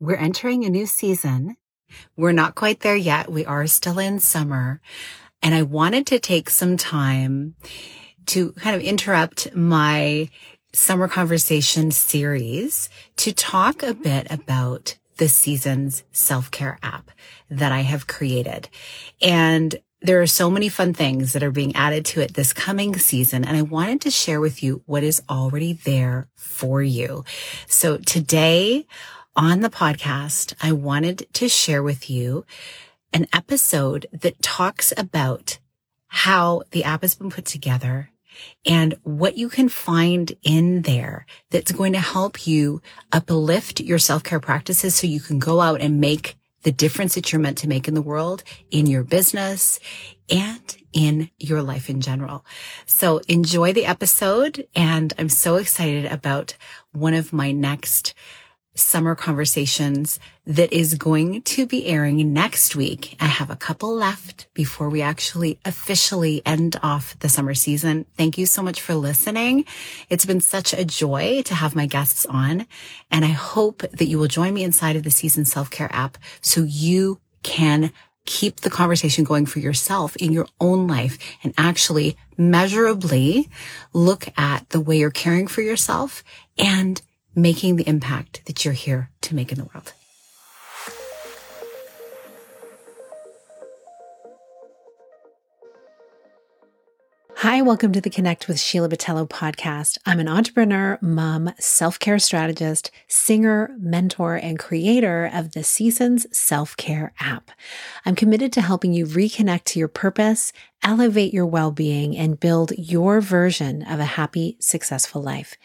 We're entering a new season. We're not quite there yet. We are still in summer. And I wanted to take some time to kind of interrupt my summer conversation series to talk a mm-hmm. bit about the season's self-care app that I have created. And there are so many fun things that are being added to it this coming season. And I wanted to share with you what is already there for you. So today on the podcast, I wanted to share with you an episode that talks about how the app has been put together and what you can find in there that's going to help you uplift your self-care practices so you can go out and make the difference that you're meant to make in the world, in your business, and in your life in general. So enjoy the episode. And I'm so excited about one of my next summer conversations that is going to be airing next week. I have a couple left before we actually officially end off the summer season. Thank you so much for listening. It's been such a joy to have my guests on and I hope that you will join me inside of the season self-care app so you can keep the conversation going for yourself in your own life and actually measurably look at the way you're caring for yourself and making the impact that you're here to make in the world. Hi, welcome to the Connect with Sheila Botelho podcast. I'm an entrepreneur, mom, self care strategist, singer, mentor, and creator of the Seasons Self Care app. I'm committed to helping you reconnect to your purpose, elevate your well being, and build your version of a happy, successful life.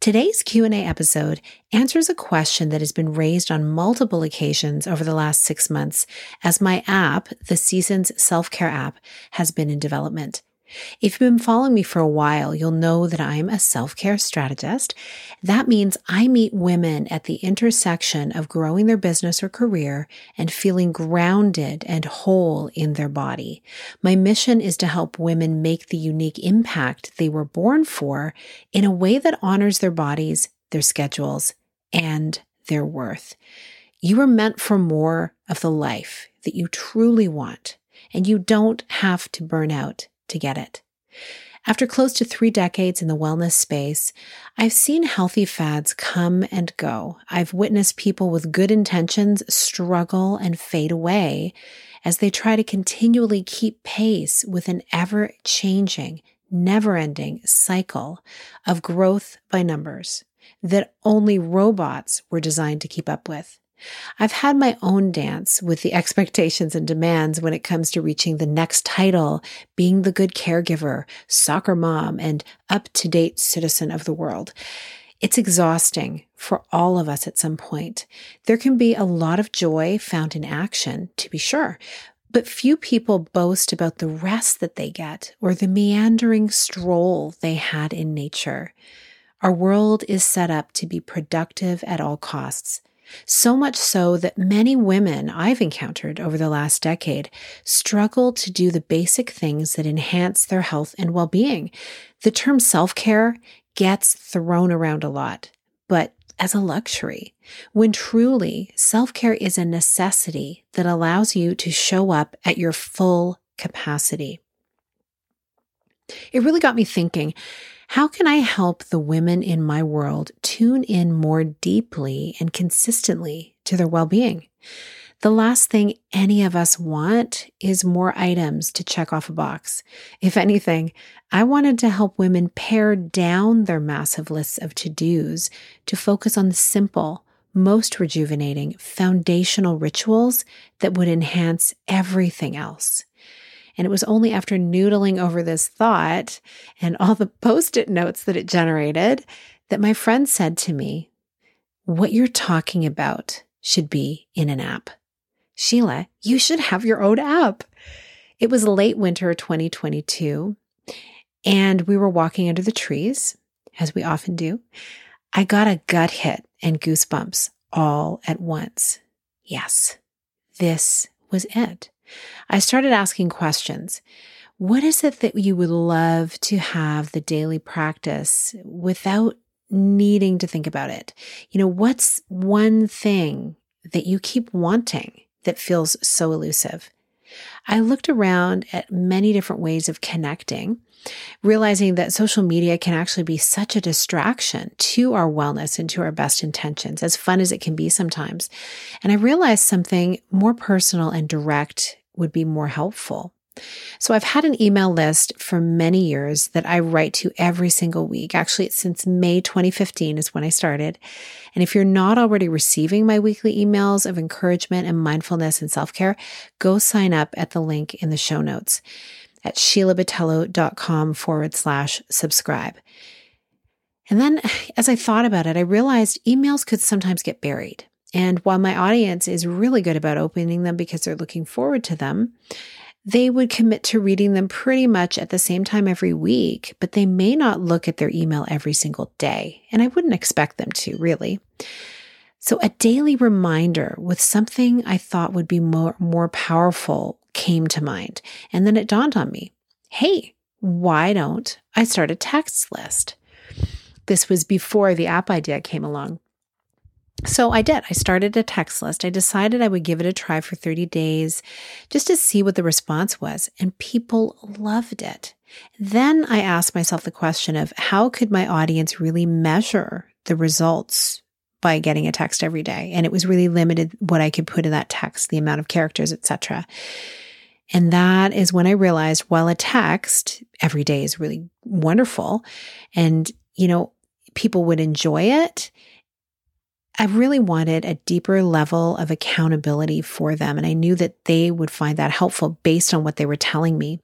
Today's Q&A episode answers a question that has been raised on multiple occasions over the last six months as my app, the Seasons Self Care app, has been in development. If you've been following me for a while, you'll know that I'm a self care strategist. That means I meet women at the intersection of growing their business or career and feeling grounded and whole in their body. My mission is to help women make the unique impact they were born for in a way that honors their bodies, their schedules, and their worth. You are meant for more of the life that you truly want, and you don't have to burn out to get it. After close to three decades in the wellness space, I've seen healthy fads come and go. I've witnessed people with good intentions struggle and fade away as they try to continually keep pace with an ever changing, never ending cycle of growth by numbers that only robots were designed to keep up with. I've had my own dance with the expectations and demands when it comes to reaching the next title, being the good caregiver, soccer mom, and up to date citizen of the world. It's exhausting for all of us at some point. There can be a lot of joy found in action, to be sure, but few people boast about the rest that they get or the meandering stroll they had in nature. Our world is set up to be productive at all costs. So much so that many women I've encountered over the last decade struggle to do the basic things that enhance their health and well being. The term self care gets thrown around a lot, but as a luxury, when truly self care is a necessity that allows you to show up at your full capacity. It really got me thinking how can I help the women in my world tune in more deeply and consistently to their well being? The last thing any of us want is more items to check off a box. If anything, I wanted to help women pare down their massive lists of to dos to focus on the simple, most rejuvenating, foundational rituals that would enhance everything else. And it was only after noodling over this thought and all the post it notes that it generated that my friend said to me, What you're talking about should be in an app. Sheila, you should have your own app. It was late winter 2022, and we were walking under the trees, as we often do. I got a gut hit and goosebumps all at once. Yes, this was it. I started asking questions. What is it that you would love to have the daily practice without needing to think about it? You know, what's one thing that you keep wanting that feels so elusive? I looked around at many different ways of connecting, realizing that social media can actually be such a distraction to our wellness and to our best intentions, as fun as it can be sometimes. And I realized something more personal and direct would be more helpful. So I've had an email list for many years that I write to every single week. Actually, since May 2015 is when I started. And if you're not already receiving my weekly emails of encouragement and mindfulness and self care, go sign up at the link in the show notes at sheilabotelho.com forward slash subscribe. And then as I thought about it, I realized emails could sometimes get buried. And while my audience is really good about opening them because they're looking forward to them, they would commit to reading them pretty much at the same time every week, but they may not look at their email every single day. And I wouldn't expect them to, really. So a daily reminder with something I thought would be more, more powerful came to mind. And then it dawned on me hey, why don't I start a text list? This was before the app idea came along. So I did. I started a text list. I decided I would give it a try for 30 days just to see what the response was, and people loved it. Then I asked myself the question of how could my audience really measure the results by getting a text every day? And it was really limited what I could put in that text, the amount of characters, etc. And that is when I realized, while a text every day is really wonderful and, you know, people would enjoy it I really wanted a deeper level of accountability for them. And I knew that they would find that helpful based on what they were telling me.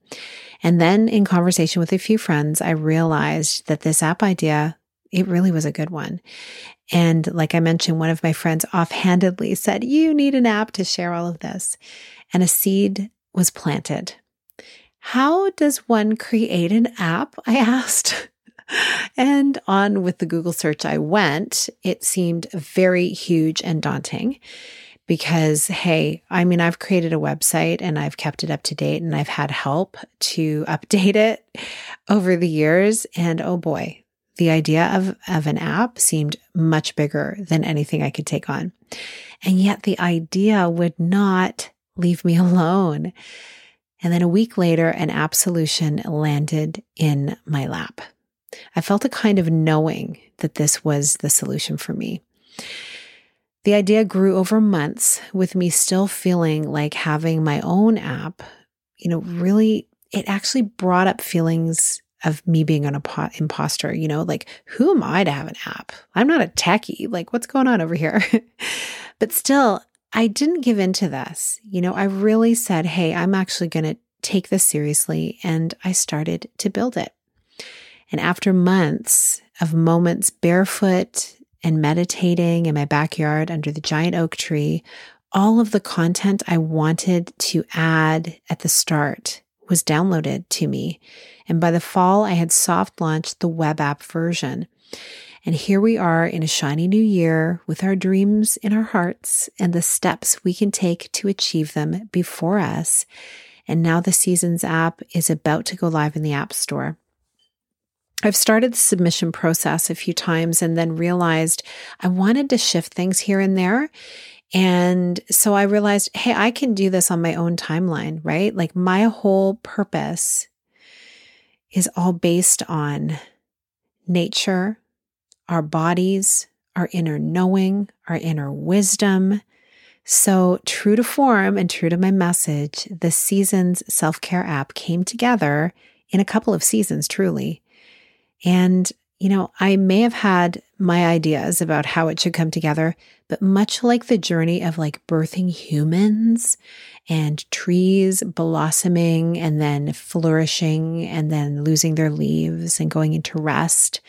And then in conversation with a few friends, I realized that this app idea, it really was a good one. And like I mentioned, one of my friends offhandedly said, You need an app to share all of this. And a seed was planted. How does one create an app? I asked and on with the Google search I went, it seemed very huge and daunting because, hey, I mean, I've created a website and I've kept it up to date and I've had help to update it over the years. And oh boy, the idea of, of an app seemed much bigger than anything I could take on. And yet the idea would not leave me alone. And then a week later, an app solution landed in my lap. I felt a kind of knowing that this was the solution for me. The idea grew over months with me still feeling like having my own app, you know, really, it actually brought up feelings of me being an imposter, you know, like who am I to have an app? I'm not a techie. Like what's going on over here? but still, I didn't give in to this. You know, I really said, hey, I'm actually going to take this seriously. And I started to build it. And after months of moments barefoot and meditating in my backyard under the giant oak tree, all of the content I wanted to add at the start was downloaded to me. And by the fall, I had soft launched the web app version. And here we are in a shiny new year with our dreams in our hearts and the steps we can take to achieve them before us. And now the Seasons app is about to go live in the App Store. I've started the submission process a few times and then realized I wanted to shift things here and there. And so I realized, hey, I can do this on my own timeline, right? Like my whole purpose is all based on nature, our bodies, our inner knowing, our inner wisdom. So, true to form and true to my message, the Seasons self care app came together in a couple of seasons, truly. And, you know, I may have had my ideas about how it should come together, but much like the journey of like birthing humans and trees blossoming and then flourishing and then losing their leaves and going into rest,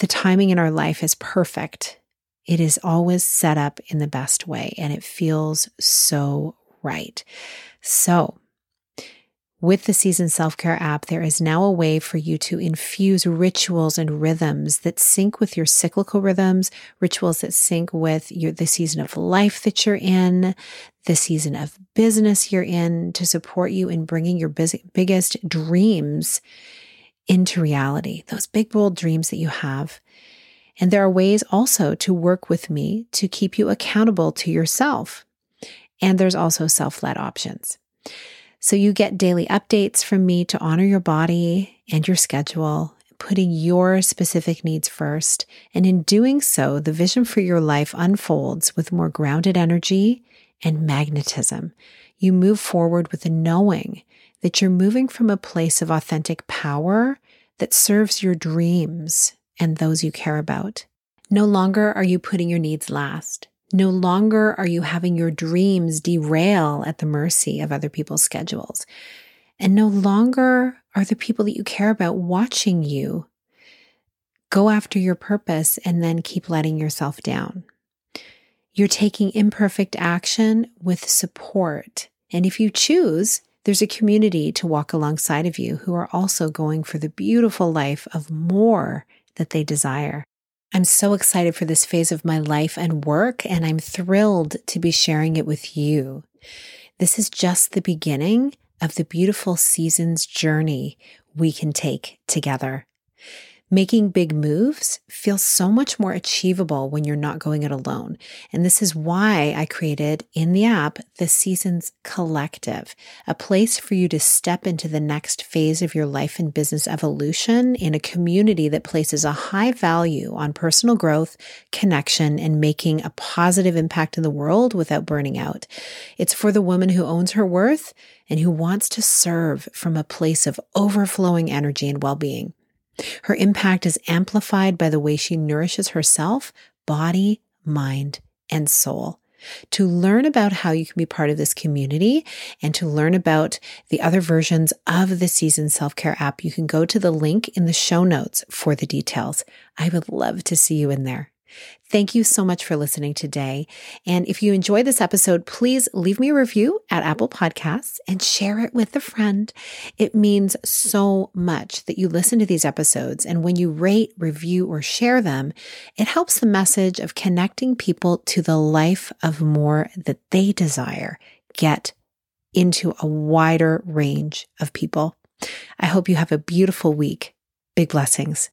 the timing in our life is perfect. It is always set up in the best way and it feels so right. So, with the Season Self Care app, there is now a way for you to infuse rituals and rhythms that sync with your cyclical rhythms, rituals that sync with your, the season of life that you're in, the season of business you're in to support you in bringing your biggest dreams into reality, those big, bold dreams that you have. And there are ways also to work with me to keep you accountable to yourself. And there's also self led options. So you get daily updates from me to honor your body and your schedule, putting your specific needs first. And in doing so, the vision for your life unfolds with more grounded energy and magnetism. You move forward with a knowing that you're moving from a place of authentic power that serves your dreams and those you care about. No longer are you putting your needs last. No longer are you having your dreams derail at the mercy of other people's schedules. And no longer are the people that you care about watching you go after your purpose and then keep letting yourself down. You're taking imperfect action with support. And if you choose, there's a community to walk alongside of you who are also going for the beautiful life of more that they desire. I'm so excited for this phase of my life and work, and I'm thrilled to be sharing it with you. This is just the beginning of the beautiful seasons journey we can take together. Making big moves feels so much more achievable when you're not going it alone. And this is why I created in the app the Seasons Collective, a place for you to step into the next phase of your life and business evolution in a community that places a high value on personal growth, connection, and making a positive impact in the world without burning out. It's for the woman who owns her worth and who wants to serve from a place of overflowing energy and well being. Her impact is amplified by the way she nourishes herself, body, mind, and soul. To learn about how you can be part of this community and to learn about the other versions of the Season Self Care app, you can go to the link in the show notes for the details. I would love to see you in there. Thank you so much for listening today. And if you enjoyed this episode, please leave me a review at Apple Podcasts and share it with a friend. It means so much that you listen to these episodes. And when you rate, review, or share them, it helps the message of connecting people to the life of more that they desire get into a wider range of people. I hope you have a beautiful week. Big blessings.